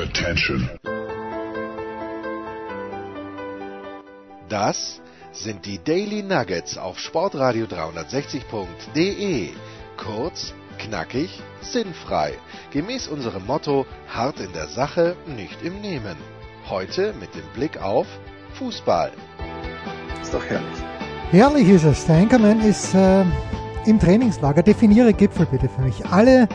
Attention. Das sind die Daily Nuggets auf Sportradio 360.de. Kurz, knackig, sinnfrei. Gemäß unserem Motto: hart in der Sache, nicht im Nehmen. Heute mit dem Blick auf Fußball. Ist doch herrlich. Herrlich ist es. Der Anchorman ist äh, im Trainingslager. Definiere Gipfel bitte für mich. Alle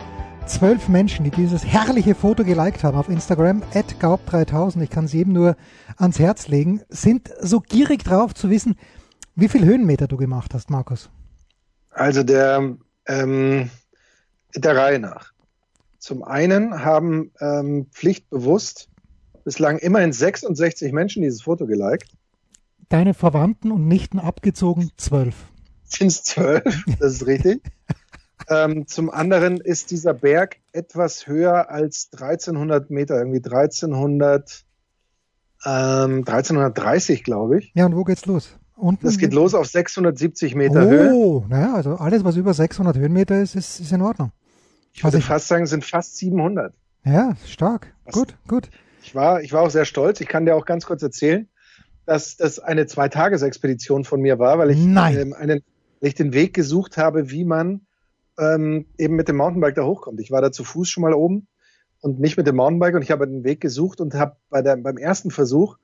zwölf Menschen, die dieses herrliche Foto geliked haben auf Instagram, at gaub3000, ich kann es jedem nur ans Herz legen, sind so gierig drauf zu wissen, wie viel Höhenmeter du gemacht hast, Markus. Also der, ähm, der Reihe nach. Zum einen haben ähm, pflichtbewusst bislang immerhin 66 Menschen dieses Foto geliked. Deine Verwandten und Nichten abgezogen zwölf. Sind es zwölf? Das ist richtig. ähm, zum anderen ist dieser Berg etwas höher als 1300 Meter, irgendwie 1300, ähm, 1330, glaube ich. Ja, und wo geht's los? Unten das geht los auf 670 Meter oh, Höhe. Oh, naja, also alles, was über 600 Höhenmeter ist, ist, ist in Ordnung. Ich würde also fast sagen, sind fast 700. Ja, stark. Was? Gut, gut. Ich war, ich war auch sehr stolz. Ich kann dir auch ganz kurz erzählen, dass das eine Zweitagesexpedition von mir war, weil ich, ähm, einen, weil ich den Weg gesucht habe, wie man ähm, eben mit dem Mountainbike da hochkommt. Ich war da zu Fuß schon mal oben und nicht mit dem Mountainbike und ich habe den Weg gesucht und habe bei der, beim ersten Versuch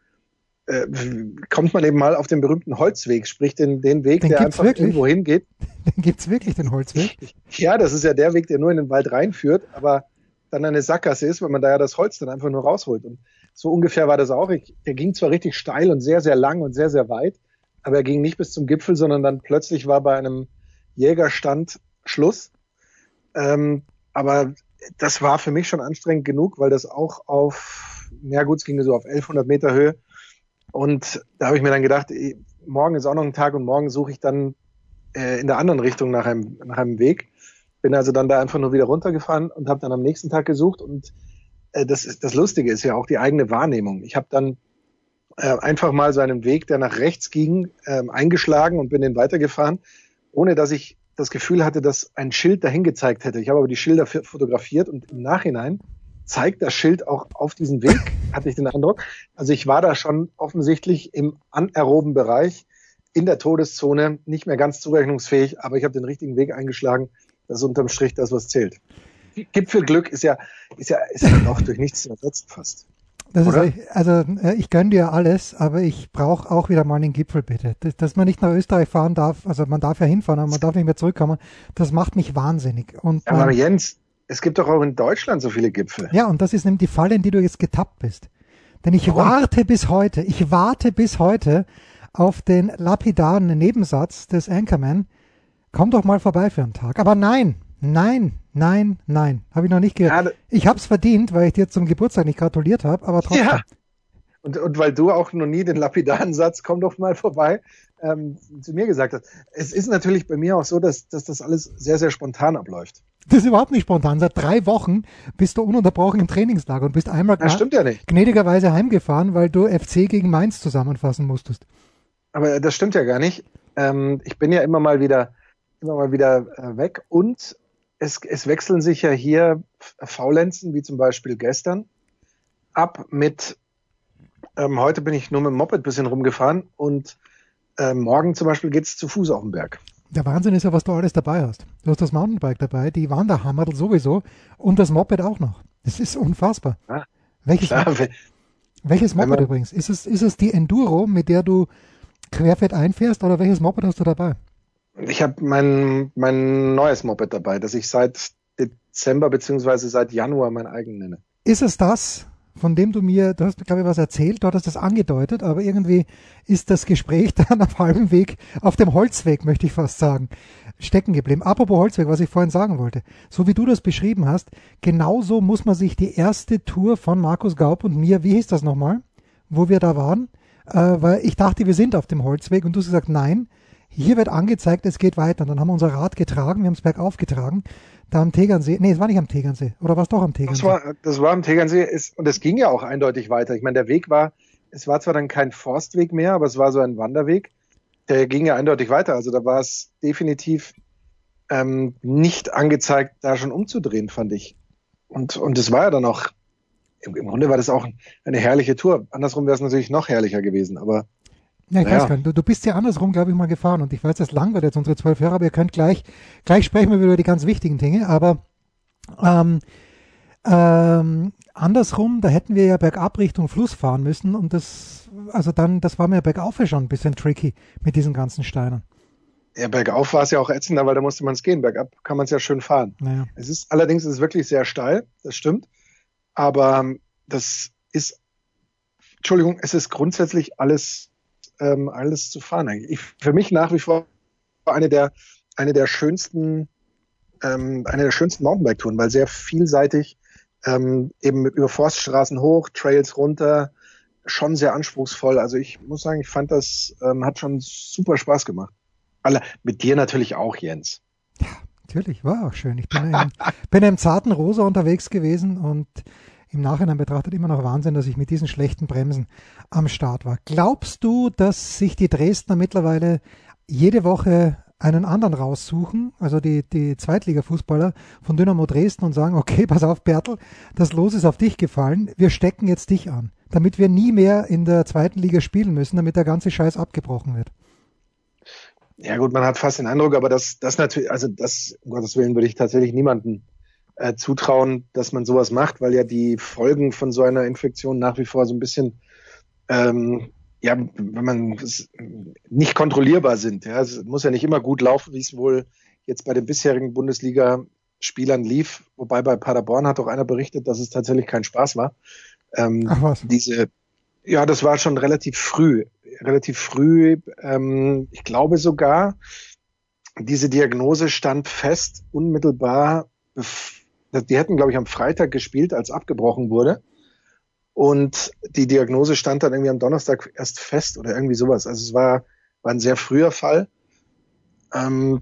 äh, kommt man eben mal auf den berühmten Holzweg, sprich den, den Weg, den der einfach wirklich? irgendwo hingeht. Den gibt's wirklich, den Holzweg? Ja, das ist ja der Weg, der nur in den Wald reinführt, aber dann eine Sackgasse ist, weil man da ja das Holz dann einfach nur rausholt. Und so ungefähr war das auch. Ich, der ging zwar richtig steil und sehr, sehr lang und sehr, sehr weit, aber er ging nicht bis zum Gipfel, sondern dann plötzlich war bei einem Jägerstand Schluss. Ähm, aber das war für mich schon anstrengend genug, weil das auch auf, ja gut, es ging so auf 1100 Meter Höhe. Und da habe ich mir dann gedacht, eh, morgen ist auch noch ein Tag und morgen suche ich dann äh, in der anderen Richtung nach einem, nach einem Weg. Bin also dann da einfach nur wieder runtergefahren und habe dann am nächsten Tag gesucht. Und äh, das, ist, das Lustige ist ja auch die eigene Wahrnehmung. Ich habe dann äh, einfach mal so einen Weg, der nach rechts ging, äh, eingeschlagen und bin den weitergefahren, ohne dass ich das Gefühl hatte, dass ein Schild dahin gezeigt hätte. Ich habe aber die Schilder fotografiert und im Nachhinein zeigt das Schild auch auf diesen Weg, hatte ich den Eindruck. Also ich war da schon offensichtlich im anaeroben Bereich in der Todeszone, nicht mehr ganz zurechnungsfähig, aber ich habe den richtigen Weg eingeschlagen. Das ist unterm Strich das, was zählt. Gipfelglück ist ja, ist ja, ist ja auch durch nichts ersetzt fast. Das ist, also äh, ich gönne dir alles, aber ich brauche auch wieder mal einen Gipfel, bitte. Dass, dass, man nicht nach Österreich fahren darf, also man darf ja hinfahren, aber man darf nicht mehr zurückkommen, das macht mich wahnsinnig. Und ja, aber Jens, es gibt doch auch in Deutschland so viele Gipfel. Ja, und das ist nämlich die Falle, in die du jetzt getappt bist. Denn ich Warum? warte bis heute, ich warte bis heute auf den lapidaren Nebensatz des Anchorman. Komm doch mal vorbei für einen Tag. Aber nein, nein, Nein, nein, habe ich noch nicht gehört. Ja, ich habe es verdient, weil ich dir zum Geburtstag nicht gratuliert habe, aber trotzdem. Ja. Und, und weil du auch noch nie den lapidaren Satz, komm doch mal vorbei, ähm, zu mir gesagt hast. Es ist natürlich bei mir auch so, dass, dass das alles sehr, sehr spontan abläuft. Das ist überhaupt nicht spontan. Seit drei Wochen bist du ununterbrochen im Trainingslager und bist einmal das stimmt ja nicht. gnädigerweise heimgefahren, weil du FC gegen Mainz zusammenfassen musstest. Aber das stimmt ja gar nicht. Ähm, ich bin ja immer mal wieder, immer mal wieder äh, weg und es, es wechseln sich ja hier Faulenzen, wie zum Beispiel gestern, ab mit, ähm, heute bin ich nur mit dem Moped bisschen rumgefahren und äh, morgen zum Beispiel geht's zu Fuß auf den Berg. Der Wahnsinn ist ja, was du alles dabei hast. Du hast das Mountainbike dabei, die Wanderhammerl sowieso und das Moped auch noch. Das ist unfassbar. Ja, welches, klar, wenn, welches Moped übrigens? Ist es, ist es die Enduro, mit der du querfett einfährst oder welches Moped hast du dabei? Ich habe mein, mein neues Moped dabei, das ich seit Dezember beziehungsweise seit Januar mein eigen nenne. Ist es das, von dem du mir, du hast mir glaube ich was erzählt, du hattest das angedeutet, aber irgendwie ist das Gespräch dann auf halbem Weg, auf dem Holzweg möchte ich fast sagen, stecken geblieben. Apropos Holzweg, was ich vorhin sagen wollte. So wie du das beschrieben hast, genauso muss man sich die erste Tour von Markus Gaub und mir, wie hieß das nochmal, wo wir da waren, äh, weil ich dachte, wir sind auf dem Holzweg und du hast gesagt, nein, hier wird angezeigt, es geht weiter. Und dann haben wir unser Rad getragen, wir haben es bergauf getragen. Da am Tegernsee, nee, es war nicht am Tegernsee, oder war es doch am Tegernsee? Das war, das war am Tegernsee ist, und es ging ja auch eindeutig weiter. Ich meine, der Weg war, es war zwar dann kein Forstweg mehr, aber es war so ein Wanderweg. Der ging ja eindeutig weiter. Also da war es definitiv ähm, nicht angezeigt, da schon umzudrehen, fand ich. Und, und es war ja dann auch im, im Grunde war das auch eine herrliche Tour. Andersrum wäre es natürlich noch herrlicher gewesen, aber ja, ich naja. weiß gar nicht. Du, du bist ja andersrum, glaube ich, mal gefahren und ich weiß, das langweilt jetzt unsere zwölf Hörer, aber ihr könnt gleich, gleich sprechen wir über die ganz wichtigen Dinge, aber ähm, ähm, andersrum, da hätten wir ja bergab Richtung Fluss fahren müssen und das, also dann, das war mir bergauf ja schon ein bisschen tricky mit diesen ganzen Steinen. Ja, bergauf war es ja auch ätzender, weil da musste man es gehen. Bergab kann man es ja schön fahren. Naja. Es ist allerdings es ist wirklich sehr steil, das stimmt. Aber das ist, Entschuldigung, es ist grundsätzlich alles ähm, alles zu fahren. Ich, für mich nach wie vor eine der, eine der schönsten, ähm, eine der schönsten Mountainbike-Touren, weil sehr vielseitig ähm, eben über Forststraßen hoch, Trails runter, schon sehr anspruchsvoll. Also ich muss sagen, ich fand das, ähm, hat schon super Spaß gemacht. Alle, mit dir natürlich auch, Jens. Ja, natürlich, war auch schön. Ich bin, im, bin im zarten Rosa unterwegs gewesen und im Nachhinein betrachtet immer noch Wahnsinn, dass ich mit diesen schlechten Bremsen am Start war. Glaubst du, dass sich die Dresdner mittlerweile jede Woche einen anderen raussuchen, also die, die Zweitliga-Fußballer von Dynamo Dresden und sagen, okay, pass auf, Bertel, das Los ist auf dich gefallen, wir stecken jetzt dich an, damit wir nie mehr in der zweiten Liga spielen müssen, damit der ganze Scheiß abgebrochen wird. Ja gut, man hat fast den Eindruck, aber das, das natürlich, also das, um Gottes Willen, würde ich tatsächlich niemanden äh, zutrauen, dass man sowas macht, weil ja die Folgen von so einer Infektion nach wie vor so ein bisschen, ähm, ja, wenn man nicht kontrollierbar sind. Ja, es muss ja nicht immer gut laufen, wie es wohl jetzt bei den bisherigen Bundesliga-Spielern lief. Wobei bei Paderborn hat auch einer berichtet, dass es tatsächlich kein Spaß war. Ähm, Ach was. Diese, ja, das war schon relativ früh, relativ früh. Ähm, ich glaube sogar, diese Diagnose stand fest unmittelbar die hätten, glaube ich, am Freitag gespielt, als abgebrochen wurde. Und die Diagnose stand dann irgendwie am Donnerstag erst fest oder irgendwie sowas. Also es war, war ein sehr früher Fall. Ähm,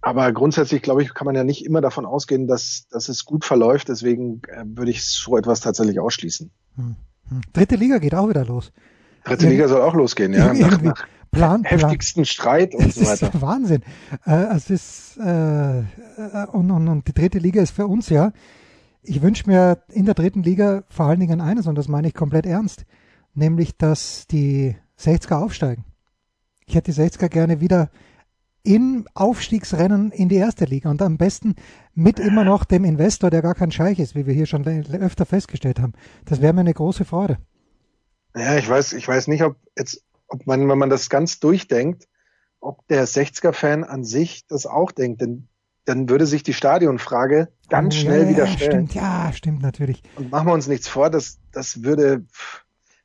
aber grundsätzlich, glaube ich, kann man ja nicht immer davon ausgehen, dass, dass es gut verläuft. Deswegen äh, würde ich so etwas tatsächlich ausschließen. Hm. Hm. Dritte Liga geht auch wieder los. Dritte Liga soll auch losgehen, ja. Nach, nach, Plan, heftigsten Plan. Streit und es so weiter. Ist Wahnsinn. Äh, es ist äh, äh, und, und, und die dritte Liga ist für uns ja. Ich wünsche mir in der dritten Liga vor allen Dingen eines, und das meine ich komplett ernst, nämlich, dass die 60er aufsteigen. Ich hätte die 60er gerne wieder im Aufstiegsrennen in die erste Liga und am besten mit immer noch dem Investor, der gar kein Scheich ist, wie wir hier schon öfter festgestellt haben. Das wäre mir eine große Freude. Ja, ich weiß, ich weiß nicht, ob jetzt ob man, wenn man das ganz durchdenkt, ob der 60er-Fan an sich das auch denkt. Denn dann würde sich die Stadionfrage ganz oh, schnell ja, wieder stellen. Stimmt, ja, stimmt natürlich. Und machen wir uns nichts vor, das, das würde,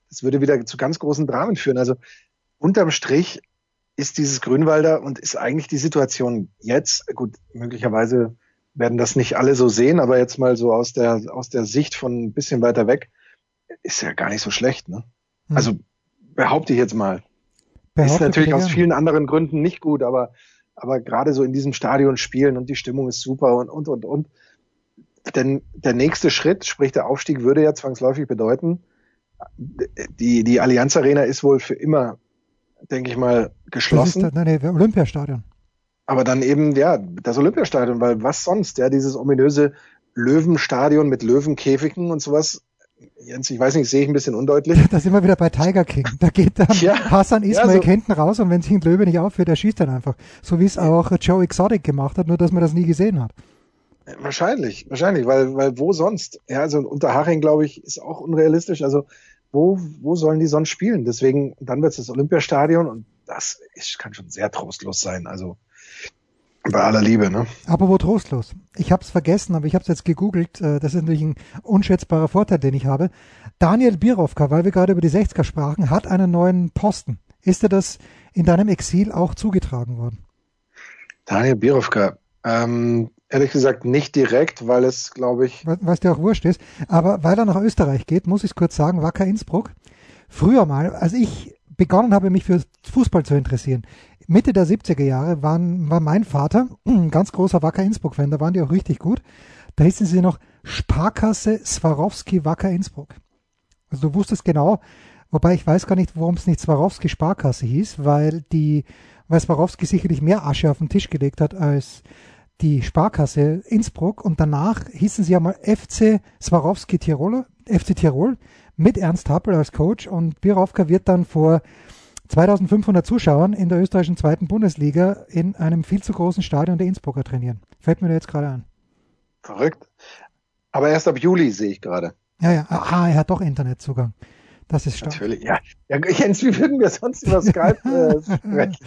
das würde wieder zu ganz großen Dramen führen. Also unterm Strich ist dieses Grünwalder und ist eigentlich die Situation jetzt, gut, möglicherweise werden das nicht alle so sehen, aber jetzt mal so aus der, aus der Sicht von ein bisschen weiter weg, ist ja gar nicht so schlecht, ne? Hm. Also behaupte ich jetzt mal. Behaupte ist natürlich aus vielen anderen Gründen nicht gut, aber, aber gerade so in diesem Stadion spielen und die Stimmung ist super und, und, und, und. Denn der nächste Schritt, sprich der Aufstieg, würde ja zwangsläufig bedeuten, die, die Allianz Arena ist wohl für immer, denke ich mal, geschlossen. Das ist, nein, nein, Olympiastadion. Aber dann eben, ja, das Olympiastadion, weil was sonst, ja, dieses ominöse Löwenstadion mit Löwenkäfigen und sowas, Jens, ich weiß nicht, sehe ich ein bisschen undeutlich. Da sind wir wieder bei Tiger King. Da geht dann ja, Hassan Ismail ja, so. hinten raus und wenn sich ein Löwe nicht aufführt, der schießt dann einfach. So wie es auch Joe Exotic gemacht hat, nur dass man das nie gesehen hat. Wahrscheinlich, wahrscheinlich, weil, weil wo sonst? Ja, also Unterhaching, glaube ich, ist auch unrealistisch. Also wo, wo sollen die sonst spielen? Deswegen, dann wird es das Olympiastadion und das ist, kann schon sehr trostlos sein. Also bei aller Liebe, ne? Aber wo trostlos? Ich habe es vergessen, aber ich habe es jetzt gegoogelt. Äh, das ist natürlich ein unschätzbarer Vorteil, den ich habe. Daniel Birovka, weil wir gerade über die 60er sprachen, hat einen neuen Posten. Ist dir das in deinem Exil auch zugetragen worden? Daniel Birovka, ähm, ehrlich gesagt nicht direkt, weil es, glaube ich... Weil es dir auch wurscht ist. Aber weil er nach Österreich geht, muss ich es kurz sagen, Wacker Innsbruck. Früher mal, als ich begonnen habe, mich für Fußball zu interessieren, Mitte der 70er Jahre waren, war mein Vater ein ganz großer Wacker Innsbruck-Fan, da waren die auch richtig gut. Da hießen sie noch Sparkasse Swarovski Wacker Innsbruck. Also du wusstest genau, wobei ich weiß gar nicht, warum es nicht Swarovski Sparkasse hieß, weil die, weil Swarovski sicherlich mehr Asche auf den Tisch gelegt hat als die Sparkasse Innsbruck und danach hießen sie ja mal FC Swarovski Tiroler, FC Tirol mit Ernst Happel als Coach und Birovka wird dann vor 2500 Zuschauern in der österreichischen zweiten Bundesliga in einem viel zu großen Stadion der Innsbrucker trainieren. Fällt mir da jetzt gerade an. Verrückt. Aber erst ab Juli sehe ich gerade. Ja, ja. Ah, er hat doch Internetzugang. Das ist stark. Natürlich, ja. ja Jens, wie würden wir sonst über Skype äh, sprechen?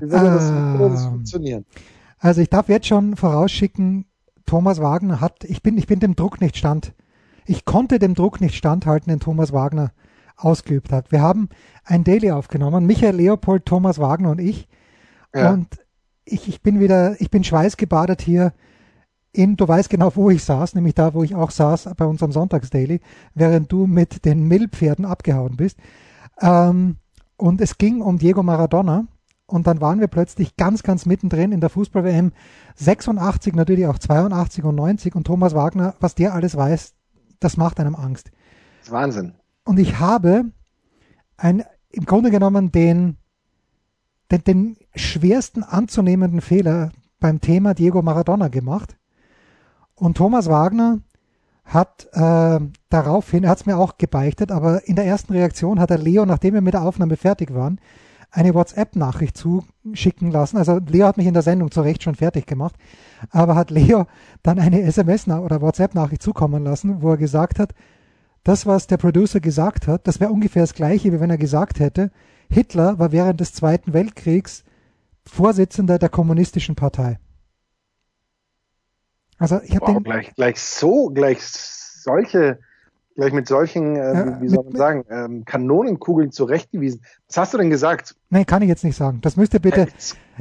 Wie würde das, würde das Ähm, funktionieren? Also ich darf jetzt schon vorausschicken, Thomas Wagner hat, ich bin, ich bin dem Druck nicht stand. Ich konnte dem Druck nicht standhalten, den Thomas Wagner ausgeübt hat. Wir haben ein Daily aufgenommen, Michael Leopold, Thomas Wagner und ich. Ja. Und ich, ich bin wieder, ich bin schweißgebadet hier in, du weißt genau, wo ich saß, nämlich da, wo ich auch saß bei unserem Sonntagsdaily, während du mit den Millpferden abgehauen bist. Ähm, und es ging um Diego Maradona. Und dann waren wir plötzlich ganz, ganz mittendrin in der Fußball-WM 86, natürlich auch 82 und 90. Und Thomas Wagner, was der alles weiß, das macht einem Angst. Das ist Wahnsinn. Und ich habe ein, im Grunde genommen den, den, den schwersten anzunehmenden Fehler beim Thema Diego Maradona gemacht. Und Thomas Wagner hat äh, daraufhin, er hat es mir auch gebeichtet, aber in der ersten Reaktion hat er Leo, nachdem wir mit der Aufnahme fertig waren, eine WhatsApp-Nachricht zuschicken lassen. Also Leo hat mich in der Sendung zu Recht schon fertig gemacht, aber hat Leo dann eine SMS- oder WhatsApp-Nachricht zukommen lassen, wo er gesagt hat, das, was der Producer gesagt hat, das wäre ungefähr das gleiche, wie wenn er gesagt hätte, Hitler war während des Zweiten Weltkriegs Vorsitzender der kommunistischen Partei. Also ich habe Wow, den, gleich, gleich so, gleich solche, gleich mit solchen, äh, Ja, wie, soll mit- man sagen, ähm, Kanonenkugeln zurechtgewiesen. Was hast du denn gesagt? nee, kann ich jetzt nicht sagen. Das müsst ihr bitte,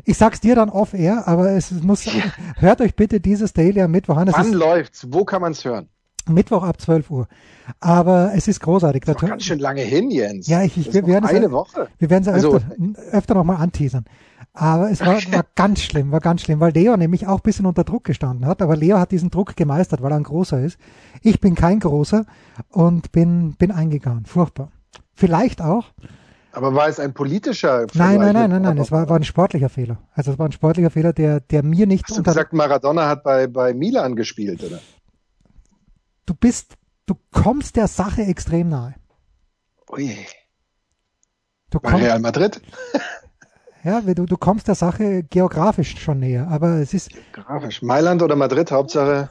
ich sag's dir dann off-air, aber es muss, hört euch bitte dieses Daily am Mittwoch an. Es Wann ist läuft's? Wo kann man es hören? Mittwoch ab 12 Uhr. Aber es ist großartig. Das ist ganz schön lange hin, Jens. Ja, ich- ich- wir werden es- eine Woche. Wir werden es Also- öfter, öfter nochmal anteasern. Aber es war, war ganz schlimm, war ganz schlimm, weil Leo nämlich auch ein bisschen unter Druck gestanden hat. Aber Leo hat diesen Druck gemeistert, weil er ein großer ist. Ich bin kein großer und bin, bin eingegangen. Furchtbar. Vielleicht auch. Aber war es ein politischer Nein, Vergleich nein, nein, mit nein, nein. Es war, war ein sportlicher Fehler. Also es war ein sportlicher Fehler, der, der mir nicht Hast du gesagt, Maradona hat bei, bei Milan gespielt, oder? Du bist, du kommst der Sache extrem nahe. Ui, Du kommst, Real Madrid? ja, du, du kommst der Sache geografisch schon näher. Aber es ist, Grafisch. Mailand oder Madrid, Hauptsache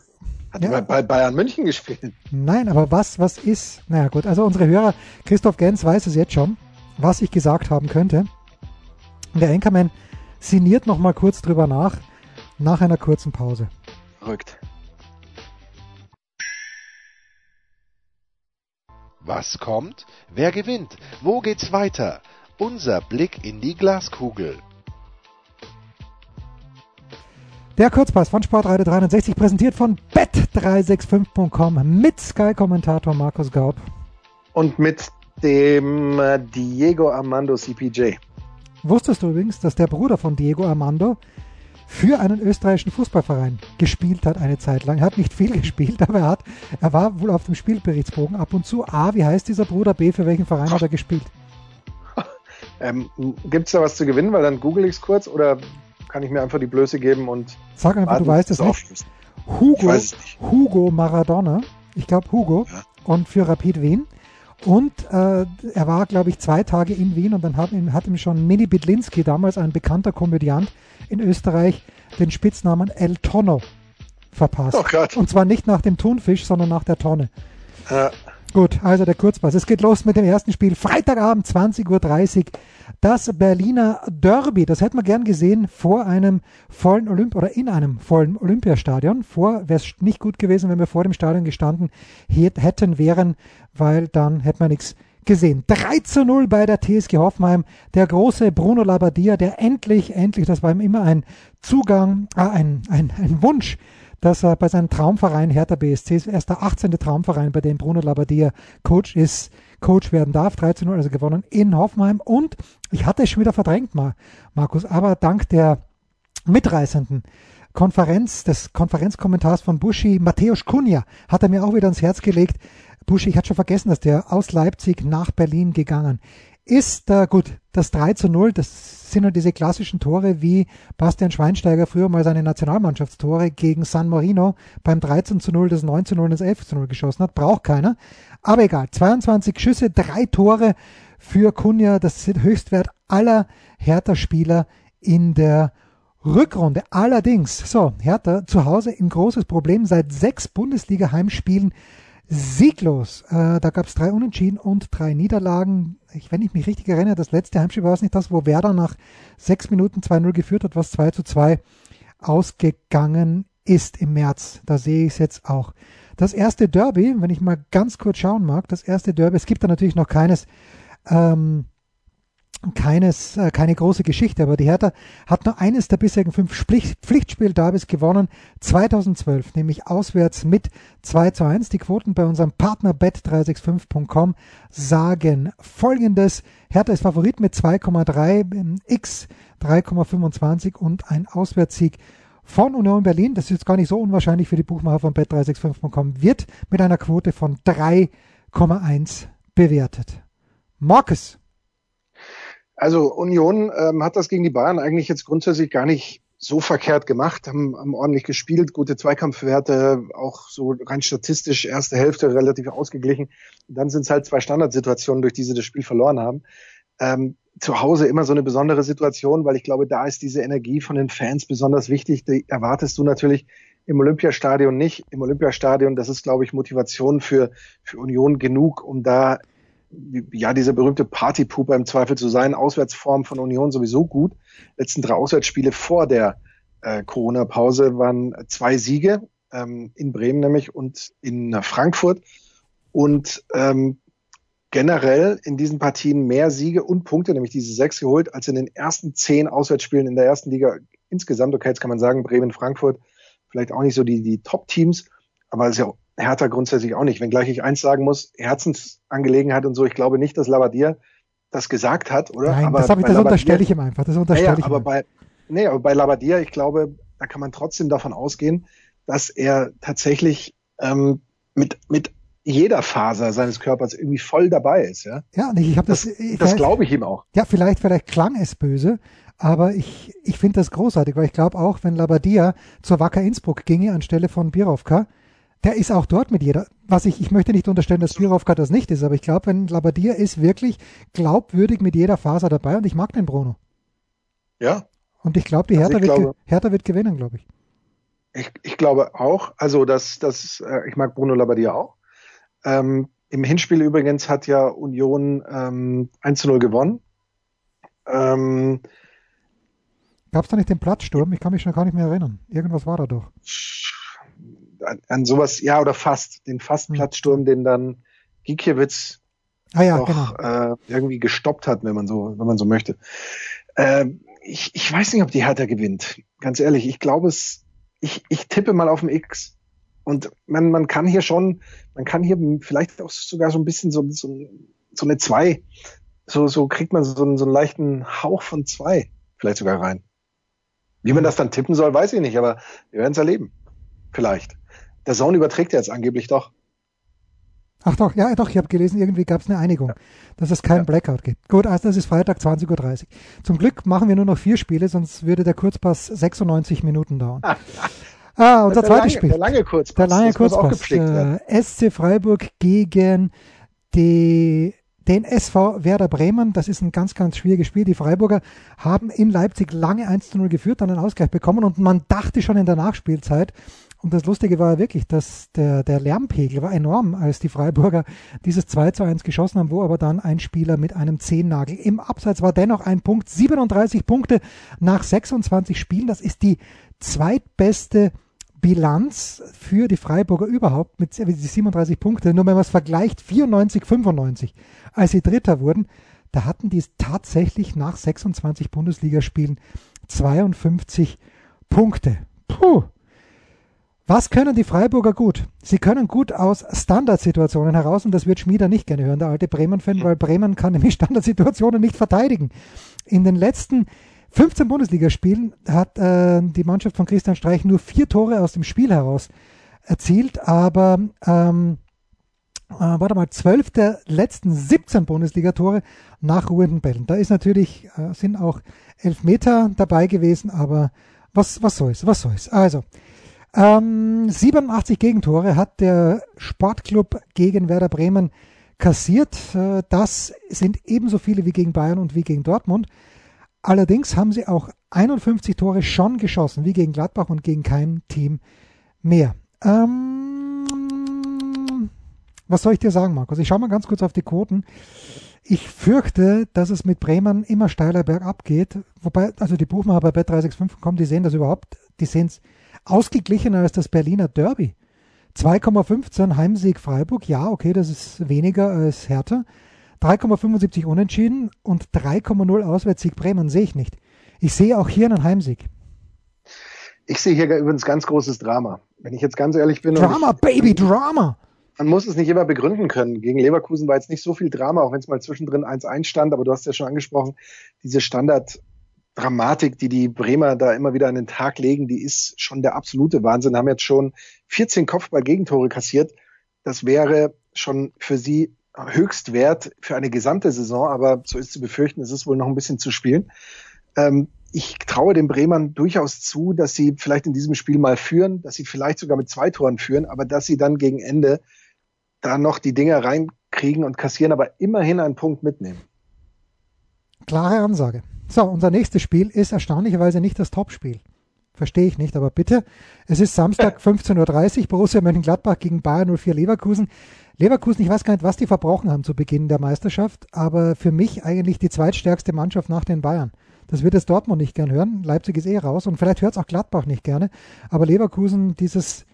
hat Ja. bei, Bayern München gespielt. Nein, aber was, was ist? Naja gut, also unsere Hörer, Christoph Gens weiß es jetzt schon, was ich gesagt haben könnte. Der Anchorman sinniert noch mal kurz drüber nach, nach einer kurzen Pause. Verrückt. Was kommt? Wer gewinnt? Wo geht's weiter? Unser Blick in die Glaskugel. Der Kurzpass von Sportradio 360 präsentiert von bet365.com mit Sky-Kommentator Markus Gaub. Und mit dem äh, Diego Armando CPJ. Wusstest du übrigens, dass der Bruder von Diego Armando für einen österreichischen Fußballverein gespielt hat eine Zeit lang. Er hat nicht viel gespielt, aber er hat, er war wohl auf dem Spielberichtsbogen ab und zu. A, wie heißt dieser Bruder? B, für welchen Verein hat er gespielt? Ähm, Gibt es da was zu gewinnen? Weil dann google ich es kurz oder kann ich mir einfach die Blöße geben und Sag einfach, warten, du weißt es nicht. Hugo, es nicht. Hugo Maradona. Ich glaube Hugo. Ja. Und für Rapid Wien. Und äh, er war, glaube ich, zwei Tage in Wien und dann hat ihm, hat ihm schon Mini Bidlinski, damals ein bekannter Komödiant in Österreich, den Spitznamen El Tonno verpasst. Oh Gott. Und zwar nicht nach dem Thunfisch, sondern nach der Tonne. Äh, Gut, also der Kurzpass. Es geht los mit dem ersten Spiel. Freitagabend, 20.30 Uhr. Das Berliner Derby. Das hätten wir gern gesehen vor einem vollen Olymp oder in einem vollen Olympiastadion. Vor wäre es nicht gut gewesen, wenn wir vor dem Stadion gestanden hätt- hätten wären, weil dann hätten wir nichts gesehen. 3 zu 0 bei der TSG Hoffenheim. Der große Bruno Labbadia, der endlich, endlich, das war ihm immer ein Zugang, äh, ein, ein, ein Wunsch, dass er bei seinem Traumverein Hertha BSC ist erst der 18. Traumverein, bei dem Bruno Labbadia Coach ist, Coach werden darf. 13 0 also gewonnen in Hoffenheim. Und ich hatte es schon wieder verdrängt, Mar- Markus, aber dank der mitreißenden Konferenz, des Konferenzkommentars von Buschi, Matthäus Kunja, hat er mir auch wieder ans Herz gelegt. Buschi, ich hatte schon vergessen, dass der aus Leipzig nach Berlin gegangen. Ist, äh, gut, das 3 zu 0, das sind nur diese klassischen Tore, wie Bastian Schweinsteiger früher mal seine Nationalmannschaftstore gegen San Marino beim 13 zu 0, das 9 zu 0 und das 11 zu 0 geschossen hat. Braucht keiner. Aber egal, 22 Schüsse, drei Tore für Kunja, das ist Höchstwert aller Hertha-Spieler in der Rückrunde. Allerdings, so, Hertha zu Hause ein großes Problem seit sechs Bundesliga-Heimspielen sieglos. Äh, da gab es drei Unentschieden und drei Niederlagen. Ich, wenn ich mich richtig erinnere, das letzte Heimspiel war es nicht das, wo Werder nach sechs Minuten 2-0 geführt hat, was 2 zu 2 ausgegangen ist im März. Da sehe ich es jetzt auch. Das erste Derby, wenn ich mal ganz kurz schauen mag, das erste Derby, es gibt da natürlich noch keines ähm, keines, äh, keine große Geschichte, aber die Hertha hat nur eines der bisherigen fünf Pflichtspiel-Derbys gewonnen, 2012, nämlich auswärts mit 2 zu 1. Die Quoten bei unserem Partner bet365.com sagen folgendes. Hertha ist Favorit mit 2,3, X 3,25 und ein Auswärtssieg von Union Berlin, das ist jetzt gar nicht so unwahrscheinlich für die Buchmacher von bet365.com, wird mit einer Quote von 3,1 bewertet. Marcus. Also Union ähm, hat das gegen die Bayern eigentlich jetzt grundsätzlich gar nicht so verkehrt gemacht, haben, haben ordentlich gespielt, gute Zweikampfwerte, auch so rein statistisch erste Hälfte relativ ausgeglichen. dann sind es halt zwei Standardsituationen, durch die sie das Spiel verloren haben. Ähm, zu Hause immer so eine besondere Situation, weil ich glaube, da ist diese Energie von den Fans besonders wichtig. Die erwartest du natürlich im Olympiastadion nicht. Im Olympiastadion, das ist, glaube ich, Motivation für, für Union genug, um da ja, diese berühmte Partypuppe im Zweifel zu sein. Auswärtsform von Union sowieso gut. Letzten drei Auswärtsspiele vor der äh, Corona-Pause waren zwei Siege, ähm, in Bremen nämlich und in Frankfurt. Und ähm, generell in diesen Partien mehr Siege und Punkte, nämlich diese sechs geholt, als in den ersten zehn Auswärtsspielen in der ersten Liga insgesamt. Okay, jetzt kann man sagen, Bremen, Frankfurt, vielleicht auch nicht so die, die Top-Teams, aber es ist ja Hertha grundsätzlich auch nicht. Wenngleich ich eins sagen muss, Herzensangelegenheit und so, ich glaube nicht, dass Labadier das gesagt hat, oder? Nein, aber das, ich, das unterstelle ich ihm einfach. Das unterstelle naja, ich aber bei, nee, aber bei Labadier, ich glaube, da kann man trotzdem davon ausgehen, dass er tatsächlich ähm, mit, mit jeder Faser seines Körpers irgendwie voll dabei ist, ja. Ja, ich habe das. Das, das glaube ich ihm auch. Ja, vielleicht, vielleicht klang es böse, aber ich, ich finde das großartig, weil ich glaube auch, wenn Labadia zur Wacker Innsbruck ginge anstelle von Birovka, der ist auch dort mit jeder. Was ich, ich möchte nicht unterstellen, dass Birovka das nicht ist, aber ich glaube, wenn Labadia ist wirklich glaubwürdig mit jeder Faser dabei und ich mag den Bruno. Ja. Und ich glaube, die also Hertha, wird, glaube, Hertha wird gewinnen, glaube ich. ich. Ich glaube auch, also das, das, äh, ich mag Bruno Labadia auch. Ähm, Im Hinspiel übrigens hat ja Union ähm, 1 zu 0 gewonnen. Ähm, Gab es da nicht den Platzsturm? Ich kann mich schon gar nicht mehr erinnern. Irgendwas war da doch an, an sowas, ja, oder fast, den Fastplatzsturm, mhm. den dann Gikiewicz ah, ja, doch genau. äh, irgendwie gestoppt hat, wenn man so, wenn man so möchte. Äh, ich, ich weiß nicht, ob die Hertha gewinnt. Ganz ehrlich, ich glaube es, ich, ich tippe mal auf dem X. Und man, man kann hier schon, man kann hier vielleicht auch sogar so ein bisschen so, so, so eine zwei, so, so kriegt man so, einen, so einen leichten Hauch von zwei vielleicht sogar rein. Wie man das dann tippen soll, weiß ich nicht, aber wir werden es erleben. Vielleicht. Der Zone überträgt ja jetzt angeblich doch. Ach doch, ja, doch, ich habe gelesen, irgendwie gab es eine Einigung, ja. dass es keinen ja. Blackout gibt. Gut, also das ist Freitag 20.30 Uhr. Zum Glück machen wir nur noch vier Spiele, sonst würde der Kurzpass 96 Minuten dauern. ah, unser zweites Spiel. Der lange Kurzpass. Der lange Kurzpass. Äh, SC Freiburg gegen die den SV Werder Bremen. Das ist ein ganz, ganz schwieriges Spiel. Die Freiburger haben in Leipzig lange 1 zu 0 geführt, dann einen Ausgleich bekommen und man dachte schon in der Nachspielzeit, und das Lustige war wirklich, dass der, der Lärmpegel war enorm, als die Freiburger dieses 2 zu 1 geschossen haben, wo aber dann ein Spieler mit einem Zehennagel im Abseits war. Dennoch ein Punkt, 37 Punkte nach 26 Spielen. Das ist die zweitbeste Bilanz für die Freiburger überhaupt mit 37 Punkte. Nur wenn man es vergleicht, 94, 95, als sie Dritter wurden, da hatten die tatsächlich nach 26 Bundesligaspielen 52 Punkte. Puh, was können die Freiburger gut? Sie können gut aus Standardsituationen heraus und das wird Schmieder nicht gerne hören, der alte Bremen-Fan, weil Bremen kann nämlich Standardsituationen nicht verteidigen. In den letzten 15 Bundesligaspielen hat äh, die Mannschaft von Christian Streich nur vier Tore aus dem Spiel heraus erzielt, aber ähm, äh, warte mal, zwölf der letzten 17 Bundesligatore nach ruhenden Bällen. Da ist natürlich, äh, sind auch Elfmeter dabei gewesen, aber was, was soll's, was soll's. Also, ähm, 87 Gegentore hat der Sportclub gegen Werder Bremen kassiert. Äh, das sind ebenso viele wie gegen Bayern und wie gegen Dortmund. Allerdings haben sie auch 51 Tore schon geschossen, wie gegen Gladbach und gegen kein Team mehr. Ähm, was soll ich dir sagen, Markus? Ich schaue mal ganz kurz auf die Quoten. Ich fürchte, dass es mit Bremen immer steiler bergab geht. Wobei, also die Buchmacher bei Bet365 kommen, die sehen das überhaupt, die sehen es ausgeglichener als das Berliner Derby. 2,15 Heimsieg Freiburg, ja, okay, das ist weniger als Hertha. 3,75 Unentschieden und 3,0 Auswärtssieg Bremen sehe ich nicht. Ich sehe auch hier einen Heimsieg. Ich sehe hier übrigens ganz großes Drama. Wenn ich jetzt ganz ehrlich bin. Drama, ich, Baby, Drama! Man muss es nicht immer begründen können. Gegen Leverkusen war jetzt nicht so viel Drama, auch wenn es mal zwischendrin 1-1 stand, aber du hast ja schon angesprochen, diese Standard-Dramatik, die die Bremer da immer wieder an den Tag legen, die ist schon der absolute Wahnsinn. Haben jetzt schon 14 Kopfball-Gegentore kassiert. Das wäre schon für sie höchst wert für eine gesamte Saison, aber so ist zu befürchten, es ist wohl noch ein bisschen zu spielen. Ähm, ich traue den Bremern durchaus zu, dass sie vielleicht in diesem Spiel mal führen, dass sie vielleicht sogar mit zwei Toren führen, aber dass sie dann gegen Ende da noch die Dinger reinkriegen und kassieren, aber immerhin einen Punkt mitnehmen. Klare Ansage. So, unser nächstes Spiel ist erstaunlicherweise nicht das Topspiel. Verstehe ich nicht, aber bitte. Es ist Samstag 15.30 Uhr, Borussia Mönchengladbach gegen Bayern 04 Leverkusen. Leverkusen, ich weiß gar nicht, was die verbrochen haben zu Beginn der Meisterschaft, aber für mich eigentlich die zweitstärkste Mannschaft nach den Bayern. Das wird es Dortmund nicht gern hören. Leipzig ist eh raus und vielleicht hört es auch Gladbach nicht gerne. Aber Leverkusen, dieses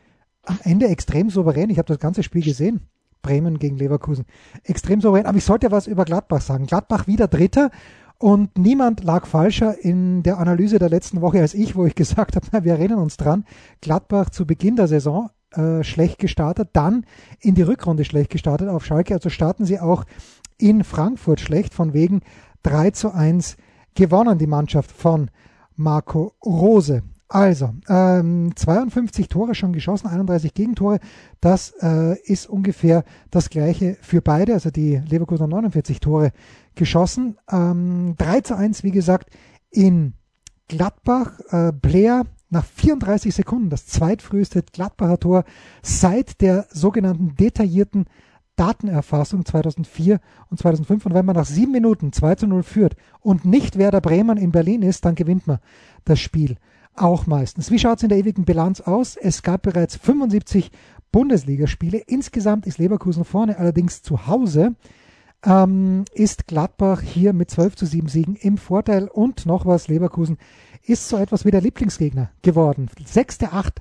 am Ende extrem souverän. Ich habe das ganze Spiel gesehen. Bremen gegen Leverkusen. Extrem souverän. Aber ich sollte was über Gladbach sagen. Gladbach wieder Dritter. Und niemand lag falscher in der Analyse der letzten Woche als ich, wo ich gesagt habe, wir erinnern uns dran, Gladbach zu Beginn der Saison äh, schlecht gestartet, dann in die Rückrunde schlecht gestartet auf Schalke. Also starten sie auch in Frankfurt schlecht, von wegen 3 zu 1 gewonnen, die Mannschaft von Marco Rose. Also, ähm, 52 Tore schon geschossen, 31 Gegentore. Das äh, ist ungefähr das gleiche für beide. Also die Leverkusen 49 Tore geschossen. Ähm, 3 zu 1, wie gesagt, in Gladbach. Äh, Blair nach 34 Sekunden das zweitfrüheste Gladbacher Tor seit der sogenannten detaillierten Datenerfassung 2004 und 2005. Und wenn man nach sieben Minuten 2 zu 0 führt und nicht Werder Bremen in Berlin ist, dann gewinnt man das Spiel auch meistens. Wie schaut es in der ewigen Bilanz aus? Es gab bereits 75 Bundesligaspiele. Insgesamt ist Leverkusen vorne, allerdings zu Hause ähm, ist Gladbach hier mit 12 zu 7 Siegen im Vorteil. Und noch was, Leverkusen ist so etwas wie der Lieblingsgegner geworden. Sechs der, acht,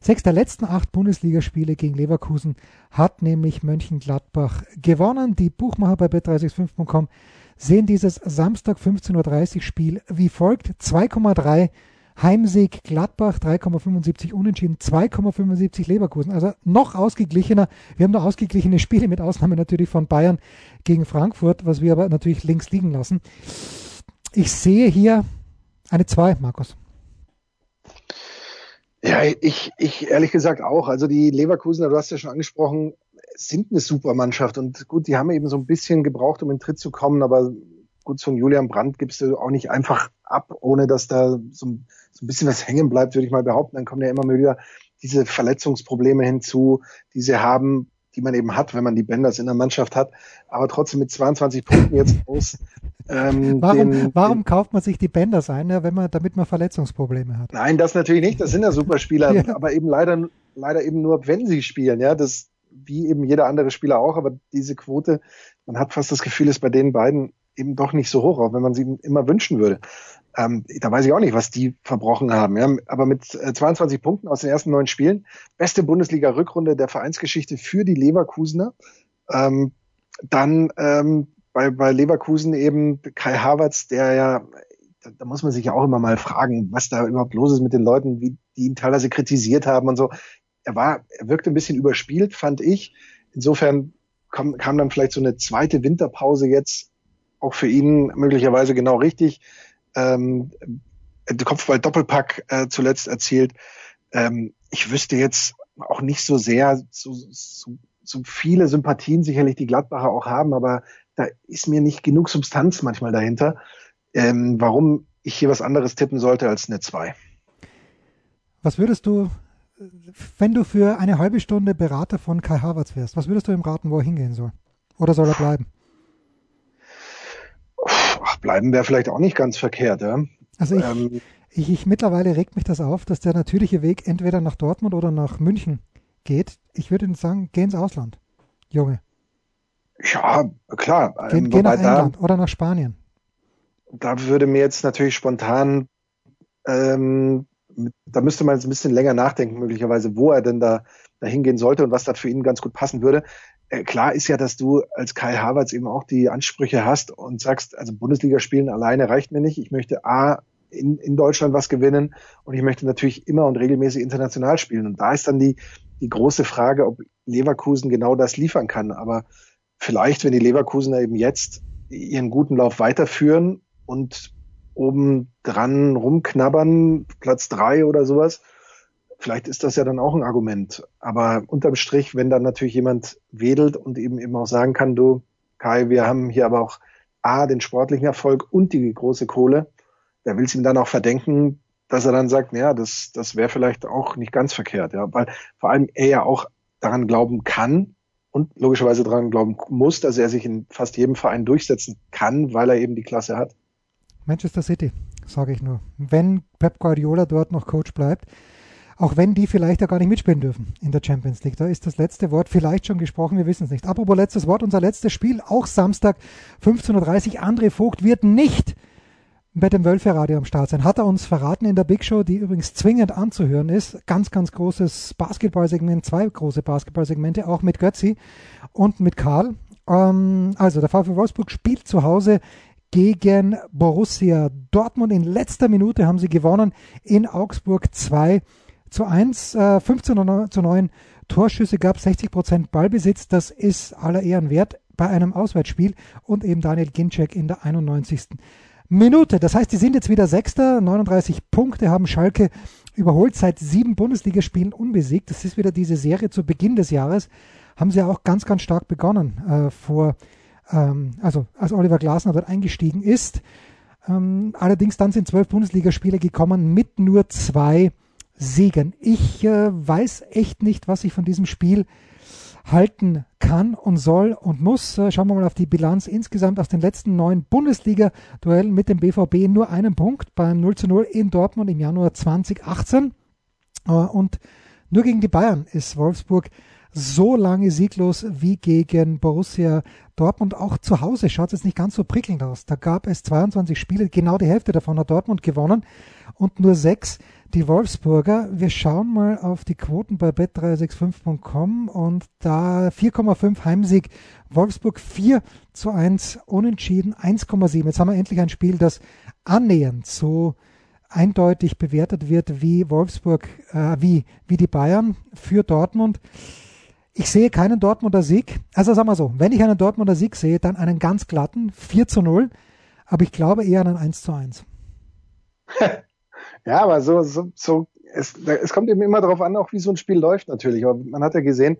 sechs der letzten acht Bundesligaspiele gegen Leverkusen hat nämlich Mönchengladbach gewonnen. Die Buchmacher bei bet365.com sehen dieses Samstag 15.30 Uhr Spiel wie folgt. 2,3 Heimsieg Gladbach 3,75 Unentschieden, 2,75 Leverkusen. Also noch ausgeglichener. Wir haben noch ausgeglichene Spiele mit Ausnahme natürlich von Bayern gegen Frankfurt, was wir aber natürlich links liegen lassen. Ich sehe hier eine 2, Markus. Ja, ich, ich ehrlich gesagt auch. Also die Leverkusener, du hast ja schon angesprochen, sind eine super Mannschaft und gut, die haben eben so ein bisschen gebraucht, um in den Tritt zu kommen, aber gut, von Julian Brandt gibst du auch nicht einfach ab, ohne dass da so, so ein bisschen was hängen bleibt, würde ich mal behaupten. Dann kommen ja immer wieder diese Verletzungsprobleme hinzu, die sie haben, die man eben hat, wenn man die Benders in der Mannschaft hat. Aber trotzdem mit 22 Punkten jetzt aus. Ähm, warum, den, warum den, kauft man sich die Benders ein, wenn man, damit man Verletzungsprobleme hat? Nein, das natürlich nicht. Das sind ja Superspieler, ja. aber eben leider, leider eben nur, wenn sie spielen. Ja, das wie eben jeder andere Spieler auch. Aber diese Quote, man hat fast das Gefühl, ist bei den beiden eben doch nicht so hoch, auch wenn man sie immer wünschen würde. Ähm, da weiß ich auch nicht, was die verbrochen haben. Ja. Aber mit 22 äh, Punkten aus den ersten neun Spielen, beste Bundesliga-Rückrunde der Vereinsgeschichte für die Leverkusener. Ähm, dann ähm, bei, bei Leverkusen eben Kai Havertz, der ja, da, da muss man sich ja auch immer mal fragen, was da überhaupt los ist mit den Leuten, wie die ihn teilweise kritisiert haben und so. Er war, er wirkte ein bisschen überspielt, fand ich. Insofern kam, kam dann vielleicht so eine zweite Winterpause jetzt auch für ihn möglicherweise genau richtig ähm, Kopfball Doppelpack äh, zuletzt erzielt. Ähm, ich wüsste jetzt auch nicht so sehr so, so, so viele Sympathien sicherlich die Gladbacher auch haben, aber da ist mir nicht genug Substanz manchmal dahinter, ähm, warum ich hier was anderes tippen sollte als eine 2. Was würdest du, wenn du für eine halbe Stunde Berater von Kai Havertz wärst, was würdest du ihm raten, wo er hingehen soll? Oder soll er bleiben? Bleiben wäre vielleicht auch nicht ganz verkehrt, ja. Also ich, ähm, ich, ich, mittlerweile regt mich das auf, dass der natürliche Weg entweder nach Dortmund oder nach München geht. Ich würde sagen, geh ins Ausland, Junge. Ja, klar. Geh, ähm, geh nach England da, oder nach Spanien. Da würde mir jetzt natürlich spontan, ähm, da müsste man jetzt ein bisschen länger nachdenken, möglicherweise, wo er denn da, da hingehen sollte und was da für ihn ganz gut passen würde. Äh, klar ist ja, dass du als Kai Havertz eben auch die Ansprüche hast und sagst, also Bundesliga spielen alleine reicht mir nicht. Ich möchte A, in, in Deutschland was gewinnen und ich möchte natürlich immer und regelmäßig international spielen. Und da ist dann die, die große Frage, ob Leverkusen genau das liefern kann. Aber vielleicht, wenn die Leverkusener eben jetzt ihren guten Lauf weiterführen und oben dran rumknabbern, Platz drei oder sowas, vielleicht ist das ja dann auch ein Argument. Aber unterm Strich, wenn dann natürlich jemand wedelt und eben eben auch sagen kann, du, Kai, wir haben hier aber auch A, den sportlichen Erfolg und die große Kohle, wer will es ihm dann auch verdenken, dass er dann sagt, ja, das, das wäre vielleicht auch nicht ganz verkehrt, ja, weil vor allem er ja auch daran glauben kann und logischerweise daran glauben muss, dass er sich in fast jedem Verein durchsetzen kann, weil er eben die Klasse hat. Manchester City, sage ich nur. Wenn Pep Guardiola dort noch Coach bleibt, auch wenn die vielleicht ja gar nicht mitspielen dürfen in der Champions League. Da ist das letzte Wort vielleicht schon gesprochen, wir wissen es nicht. Apropos letztes Wort, unser letztes Spiel, auch Samstag 15.30 Uhr. André Vogt wird nicht bei dem Wölfe-Radio am Start sein. Hat er uns verraten in der Big Show, die übrigens zwingend anzuhören ist. Ganz, ganz großes Basketballsegment, zwei große Basketballsegmente, auch mit Götzi und mit Karl. Ähm, also der VfL Wolfsburg spielt zu Hause gegen Borussia Dortmund. In letzter Minute haben sie gewonnen in Augsburg 2 zu 1, äh, 15 zu 9 Torschüsse gab, 60 Prozent Ballbesitz. Das ist aller Ehren wert bei einem Auswärtsspiel und eben Daniel Ginczek in der 91. Minute. Das heißt, die sind jetzt wieder Sechster, 39 Punkte haben Schalke überholt, seit sieben Bundesligaspielen unbesiegt. Das ist wieder diese Serie zu Beginn des Jahres. Haben sie auch ganz, ganz stark begonnen äh, vor, ähm, also als Oliver Glasner dort eingestiegen ist. Ähm, allerdings dann sind zwölf Bundesligaspiele gekommen mit nur zwei Siegen. Ich äh, weiß echt nicht, was ich von diesem Spiel halten kann und soll und muss. Äh, schauen wir mal auf die Bilanz insgesamt aus den letzten neun Bundesliga-Duellen mit dem BVB nur einen Punkt beim 0 zu 0 in Dortmund im Januar 2018. Äh, und nur gegen die Bayern ist Wolfsburg so lange sieglos wie gegen Borussia Dortmund. Auch zu Hause schaut es nicht ganz so prickelnd aus. Da gab es 22 Spiele, genau die Hälfte davon hat Dortmund gewonnen und nur sechs die Wolfsburger. Wir schauen mal auf die Quoten bei bet365.com und da 4,5 Heimsieg. Wolfsburg 4 zu 1 unentschieden 1,7. Jetzt haben wir endlich ein Spiel, das annähernd so eindeutig bewertet wird wie Wolfsburg, äh, wie, wie die Bayern für Dortmund. Ich sehe keinen Dortmunder Sieg. Also sagen wir so, wenn ich einen Dortmunder Sieg sehe, dann einen ganz glatten 4 zu 0. Aber ich glaube eher an ein 1 zu 1. Ja, aber so, so, so es, es kommt eben immer darauf an, auch wie so ein Spiel läuft natürlich. Aber man hat ja gesehen,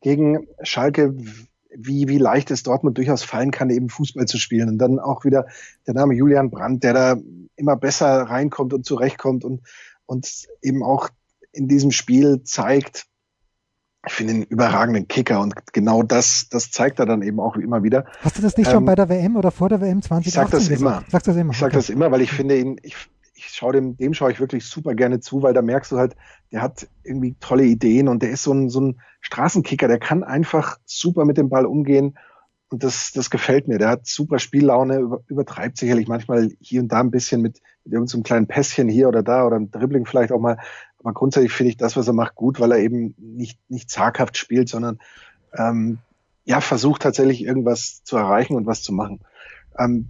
gegen Schalke, wie, wie leicht es Dortmund durchaus fallen kann, eben Fußball zu spielen. Und dann auch wieder der Name Julian Brandt, der da immer besser reinkommt und zurechtkommt und, und eben auch in diesem Spiel zeigt, ich finde einen überragenden Kicker und genau das, das zeigt er dann eben auch immer wieder. Hast du das nicht ähm, schon bei der WM oder vor der WM 2018 Ich sag das immer. Sagst das immer. Ich sag okay. das immer, weil ich finde ihn, ich, ich schaue dem, dem schaue ich wirklich super gerne zu, weil da merkst du halt, der hat irgendwie tolle Ideen und der ist so ein, so ein Straßenkicker, der kann einfach super mit dem Ball umgehen und das, das gefällt mir. Der hat super Spiellaune, über, übertreibt sicherlich manchmal hier und da ein bisschen mit, mit irgendeinem so kleinen Pässchen hier oder da oder ein Dribbling vielleicht auch mal. Aber grundsätzlich finde ich das, was er macht, gut, weil er eben nicht, nicht zaghaft spielt, sondern ähm, ja, versucht tatsächlich irgendwas zu erreichen und was zu machen. Ähm,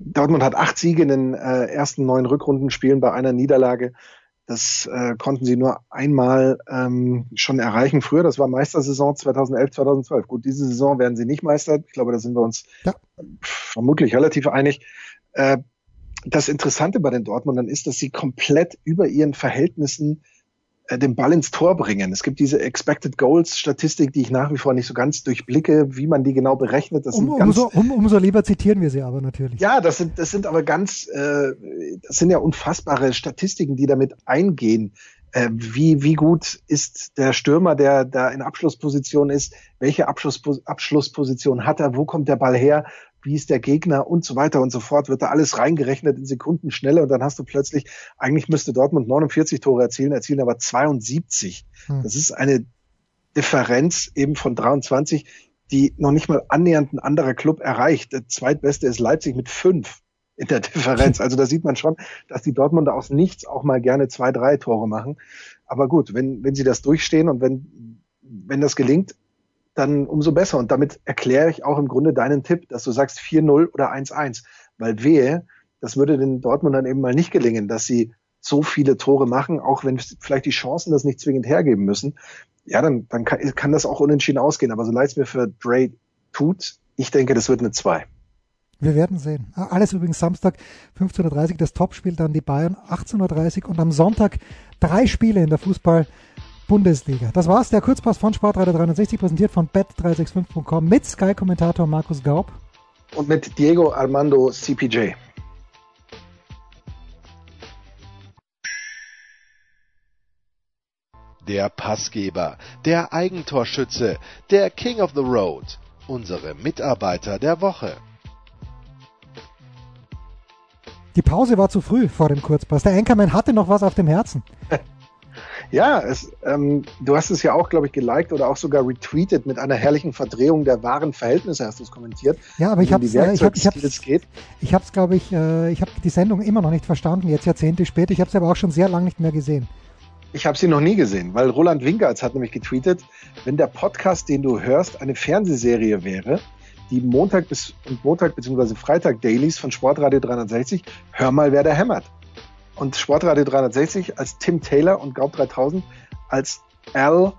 Dortmund hat acht Siege in den äh, ersten neun Rückrundenspielen bei einer Niederlage. Das äh, konnten sie nur einmal ähm, schon erreichen früher. Das war Meistersaison 2011, 2012. Gut, diese Saison werden sie nicht Meister. Ich glaube, da sind wir uns ja. vermutlich relativ einig. Äh, das Interessante bei den Dortmundern ist, dass sie komplett über ihren Verhältnissen äh, den Ball ins Tor bringen. Es gibt diese Expected Goals Statistik, die ich nach wie vor nicht so ganz durchblicke, wie man die genau berechnet. Das um, umso, um, umso lieber zitieren wir sie aber natürlich. Ja, das sind, das sind aber ganz, äh, das sind ja unfassbare Statistiken, die damit eingehen. Äh, wie, wie gut ist der Stürmer, der da in Abschlussposition ist? Welche Abschluss, Abschlussposition hat er? Wo kommt der Ball her? Wie ist der Gegner und so weiter und so fort, wird da alles reingerechnet in Sekunden schneller und dann hast du plötzlich, eigentlich müsste Dortmund 49 Tore erzielen, erzielen aber 72. Hm. Das ist eine Differenz eben von 23, die noch nicht mal annähernd ein anderer Club erreicht. Der zweitbeste ist Leipzig mit fünf in der Differenz. Also da sieht man schon, dass die Dortmunder aus nichts auch mal gerne zwei, drei Tore machen. Aber gut, wenn, wenn sie das durchstehen und wenn, wenn das gelingt, dann umso besser. Und damit erkläre ich auch im Grunde deinen Tipp, dass du sagst 4-0 oder 1-1. Weil wehe, das würde den Dortmundern eben mal nicht gelingen, dass sie so viele Tore machen, auch wenn vielleicht die Chancen das nicht zwingend hergeben müssen. Ja, dann, dann kann, kann das auch unentschieden ausgehen. Aber so leid es mir für Dre tut, ich denke, das wird eine 2. Wir werden sehen. Alles übrigens Samstag 15.30 Uhr das Topspiel, dann die Bayern 18.30 Uhr und am Sonntag drei Spiele in der Fußball Bundesliga. Das war's, der Kurzpass von Sportreiter 360, präsentiert von bet365.com mit Sky-Kommentator Markus Gaub. Und mit Diego Armando CPJ. Der Passgeber, der Eigentorschütze, der King of the Road, unsere Mitarbeiter der Woche. Die Pause war zu früh vor dem Kurzpass. Der Anchorman hatte noch was auf dem Herzen. Ja, es, ähm, du hast es ja auch, glaube ich, geliked oder auch sogar retweetet mit einer herrlichen Verdrehung der wahren Verhältnisse, hast du es kommentiert. Ja, aber ich habe es, äh, ich habe, ich habe, ich habe es, glaube ich, äh, ich habe die Sendung immer noch nicht verstanden, jetzt Jahrzehnte später. Ich habe es aber auch schon sehr lange nicht mehr gesehen. Ich habe sie noch nie gesehen, weil Roland Wingertz hat nämlich getweetet, wenn der Podcast, den du hörst, eine Fernsehserie wäre, die Montag bis und Montag bzw. Freitag Dailies von Sportradio 360, hör mal, wer da hämmert und Sportradio 360 als Tim Taylor und Gaub 3000 als Al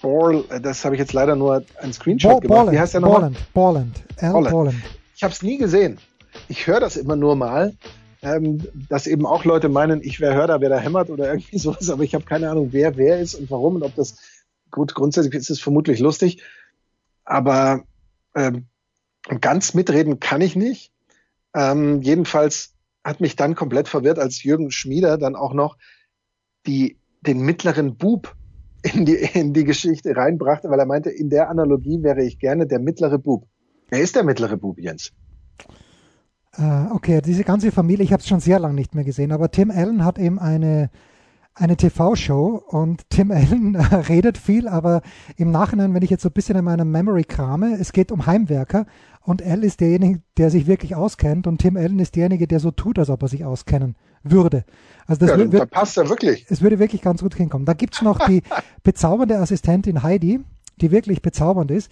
Ball, äh, das habe ich jetzt leider nur ein Screenshot Ball, gemacht. Wie heißt der nochmal? Borland. Al Borland. Borland. Ich habe es nie gesehen. Ich höre das immer nur mal, ähm, dass eben auch Leute meinen, ich wäre Hörder, wer da hämmert oder irgendwie sowas, aber ich habe keine Ahnung, wer wer ist und warum und ob das gut grundsätzlich ist es vermutlich lustig, aber ähm, ganz mitreden kann ich nicht. Ähm, jedenfalls hat mich dann komplett verwirrt, als Jürgen Schmieder dann auch noch die, den mittleren Bub in die, in die Geschichte reinbrachte, weil er meinte, in der Analogie wäre ich gerne der mittlere Bub. Wer ist der mittlere Bub, Jens? Äh, okay, diese ganze Familie, ich habe es schon sehr lange nicht mehr gesehen, aber Tim Allen hat eben eine, eine TV-Show und Tim Allen redet viel, aber im Nachhinein, wenn ich jetzt so ein bisschen in meiner Memory krame, es geht um Heimwerker und Al ist derjenige, der sich wirklich auskennt und Tim Allen ist derjenige, der so tut, als ob er sich auskennen würde. Also das ja, wird, da passt er wirklich. Es würde wirklich ganz gut hinkommen. Da gibt's noch die bezaubernde Assistentin Heidi, die wirklich bezaubernd ist.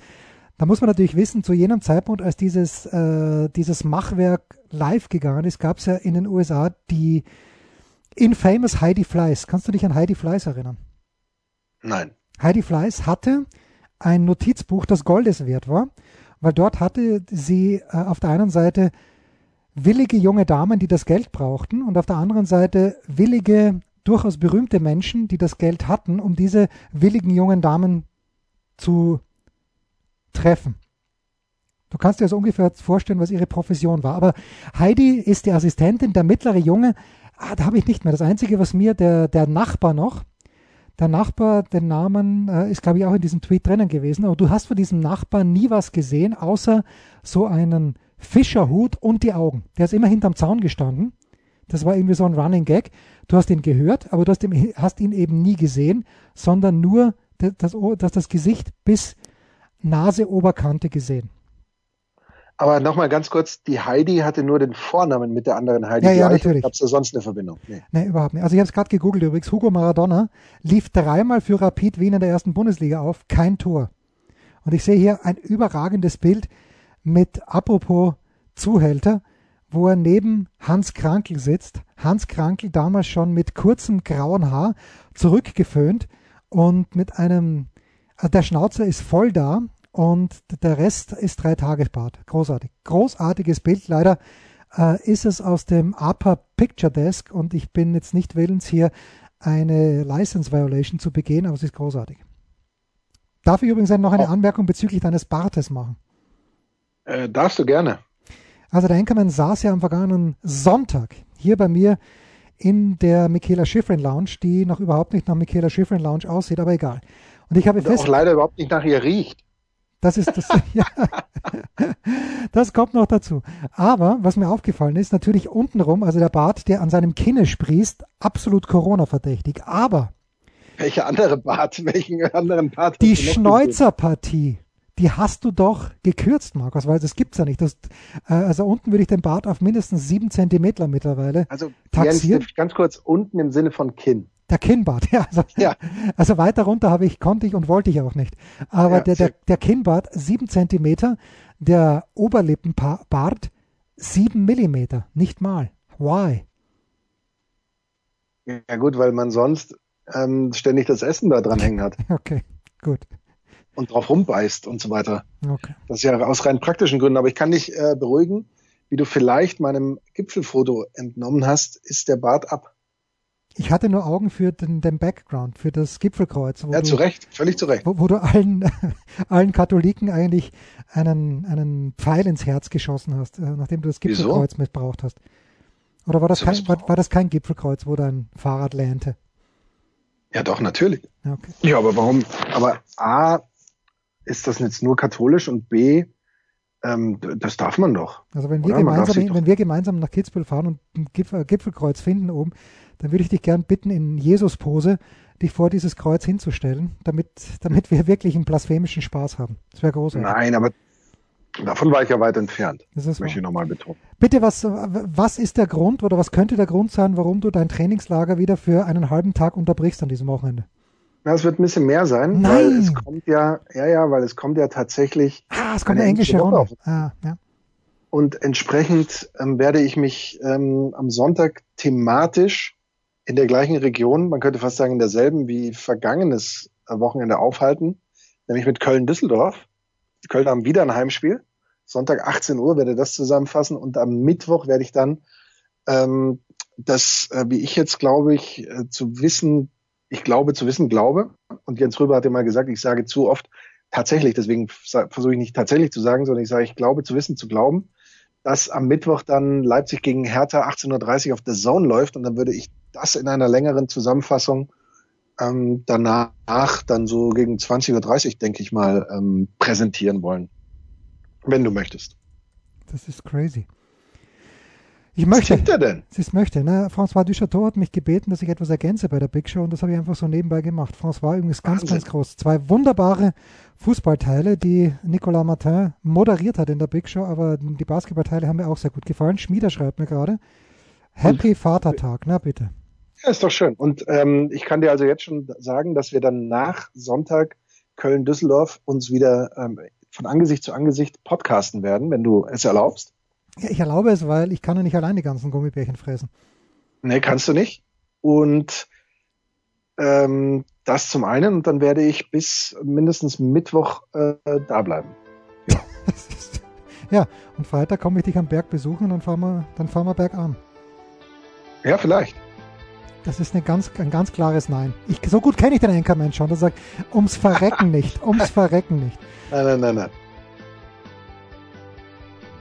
Da muss man natürlich wissen, zu jenem Zeitpunkt, als dieses, äh, dieses Machwerk live gegangen ist, gab's ja in den USA die infamous Heidi Fleiss. Kannst du dich an Heidi Fleiss erinnern? Nein. Heidi Fleiss hatte ein Notizbuch, das Goldes wert war weil dort hatte sie äh, auf der einen Seite willige junge Damen, die das Geld brauchten, und auf der anderen Seite willige, durchaus berühmte Menschen, die das Geld hatten, um diese willigen jungen Damen zu treffen. Du kannst dir also ungefähr vorstellen, was ihre Profession war. Aber Heidi ist die Assistentin, der mittlere Junge, ah, da habe ich nicht mehr. Das Einzige, was mir der, der Nachbar noch, der Nachbar, den Namen äh, ist, glaube ich, auch in diesem Tweet drinnen gewesen. Aber du hast von diesem Nachbarn nie was gesehen, außer so einen Fischerhut und die Augen. Der ist immer hinterm Zaun gestanden. Das war irgendwie so ein Running Gag. Du hast ihn gehört, aber du hast ihn, hast ihn eben nie gesehen, sondern nur das, das, das Gesicht bis Nase-Oberkante gesehen. Aber nochmal ganz kurz, die Heidi hatte nur den Vornamen mit der anderen Heidi. Ja, ja, natürlich. Gab es da sonst eine Verbindung? Nee, nee überhaupt nicht. Also ich habe es gerade gegoogelt übrigens. Hugo Maradona lief dreimal für Rapid Wien in der ersten Bundesliga auf, kein Tor. Und ich sehe hier ein überragendes Bild mit, apropos Zuhälter, wo er neben Hans Krankel sitzt. Hans Krankel damals schon mit kurzem grauen Haar zurückgeföhnt und mit einem, also der Schnauzer ist voll da und der Rest ist drei Tagesbad. Großartig. Großartiges Bild. Leider äh, ist es aus dem APA Picture Desk und ich bin jetzt nicht willens hier eine License Violation zu begehen, aber es ist großartig. Darf ich übrigens noch eine Oh. Anmerkung bezüglich deines Bartes machen? Äh, darfst du gerne. Also der Enkermann saß ja am vergangenen Sonntag hier bei mir in der Michaela Schifrin Lounge, die noch überhaupt nicht nach Michaela Schifrin Lounge aussieht, aber egal. Und ich habe Und fest, auch leider überhaupt nicht nach ihr riecht. Das ist das, ja, das kommt noch dazu. Aber was mir aufgefallen ist, natürlich untenrum, also der Bart, der an seinem Kinne sprießt, absolut Corona-verdächtig. Aber Welcher andere Bart? Welchen anderen Bart? die? Schneuzerpartie, die hast du doch gekürzt, Markus, weil das gibt's ja nicht. Das, äh, also unten würde ich den Bart auf mindestens sieben Zentimeter mittlerweile. Also taxiert. Jens, ganz kurz unten im Sinne von Kinn. Der Kinnbart, ja. Also, Ja. also weiter runter habe ich, konnte ich und wollte ich auch nicht. Aber Ja, der, der, der Kinnbart sieben Zentimeter, der Oberlippenbart sieben Millimeter, nicht mal. Why? Ja gut, weil man sonst ähm, ständig das Essen da dran hängen hat Okay, gut. und drauf rumbeißt und so weiter. Okay. Das ist ja aus rein praktischen Gründen. Aber ich kann dich äh, beruhigen, wie du vielleicht meinem Gipfelfoto entnommen hast, ist der Bart ab. Ich hatte nur Augen für den, den Background, für das Gipfelkreuz, wo Ja, du, zu Recht, völlig zu Recht. wo, wo du allen, allen Katholiken eigentlich einen, einen Pfeil ins Herz geschossen hast, äh, nachdem du das Wieso? Gipfelkreuz missbraucht hast. Oder war das, So kein, war, war das kein Gipfelkreuz, wo dein Fahrrad lähnte? Ja, doch, natürlich. Ja, Okay. Ja, aber warum? Aber A, ist das jetzt nur katholisch und B, ähm, das darf man doch. Also wenn wir, Oder? Gemeinsam, wenn wir gemeinsam nach Kitzbühel fahren und ein Gipfel, Gipfelkreuz finden oben, dann würde ich dich gern bitten, in Jesus-Pose dich vor dieses Kreuz hinzustellen, damit, damit wir wirklich einen blasphemischen Spaß haben. Das wäre großartig. Nein, aber davon war ich ja weit entfernt. Das ist Möchte ich nochmal betonen. Bitte, was, was ist der Grund oder was könnte der Grund sein, warum du dein Trainingslager wieder für einen halben Tag unterbrichst an diesem Wochenende? Ja, es wird ein bisschen mehr sein, Nein. weil es kommt ja, ja, ja, weil es kommt ja tatsächlich Ah, es kommt Eine englische Runde. auf. Ah, ja. und entsprechend ähm, werde ich mich ähm, am Sonntag thematisch in der gleichen Region, man könnte fast sagen in derselben wie vergangenes Wochenende aufhalten, nämlich mit Köln-Düsseldorf. Kölner haben wieder ein Heimspiel. Sonntag 18 Uhr werde das zusammenfassen und am Mittwoch werde ich dann ähm, das, äh, wie ich jetzt glaube ich, äh, zu wissen, ich glaube zu wissen, glaube. Und Jens Röber hat ja mal gesagt, ich sage zu oft tatsächlich, deswegen versuche ich nicht tatsächlich zu sagen, sondern ich sage, ich glaube zu wissen, zu glauben, dass am Mittwoch dann Leipzig gegen Hertha 18.30 Uhr auf der Zone läuft und dann würde ich das in einer längeren Zusammenfassung ähm, danach dann so gegen 20.30 Uhr, denke ich mal, ähm, präsentieren wollen. Wenn du möchtest. Das ist crazy. Ich Was möchte. trinkt er denn? Sie es möchte. Ne? François Duchateau hat mich gebeten, dass ich etwas ergänze bei der Big Show und das habe ich einfach so nebenbei gemacht. François übrigens ganz, Wahnsinn. ganz groß. Zwei wunderbare Fußballteile, die Nicolas Martin moderiert hat in der Big Show, aber die Basketballteile haben mir auch sehr gut gefallen. Schmieder schreibt mir gerade. Happy Vatertag, na bitte. Ja, ist doch schön. Und ähm, ich kann dir also jetzt schon sagen, dass wir dann nach Sonntag Köln-Düsseldorf uns wieder ähm, von Angesicht zu Angesicht podcasten werden, wenn du es erlaubst. Ja, ich erlaube es, weil ich kann ja nicht allein die ganzen Gummibärchen fressen. Nee, kannst du nicht. Und ähm, das zum einen. Und dann werde ich bis mindestens Mittwoch äh, da bleiben. Ist- ja, und Freitag komme ich dich am Berg besuchen und dann fahren wir, dann fahren wir bergan. Ja, vielleicht. Das ist eine ganz, ein ganz klares Nein. Ich, so gut kenne ich den Anchorman schon. Der sagt, ums Verrecken nicht, ums Verrecken nicht. Nein, nein, nein, nein.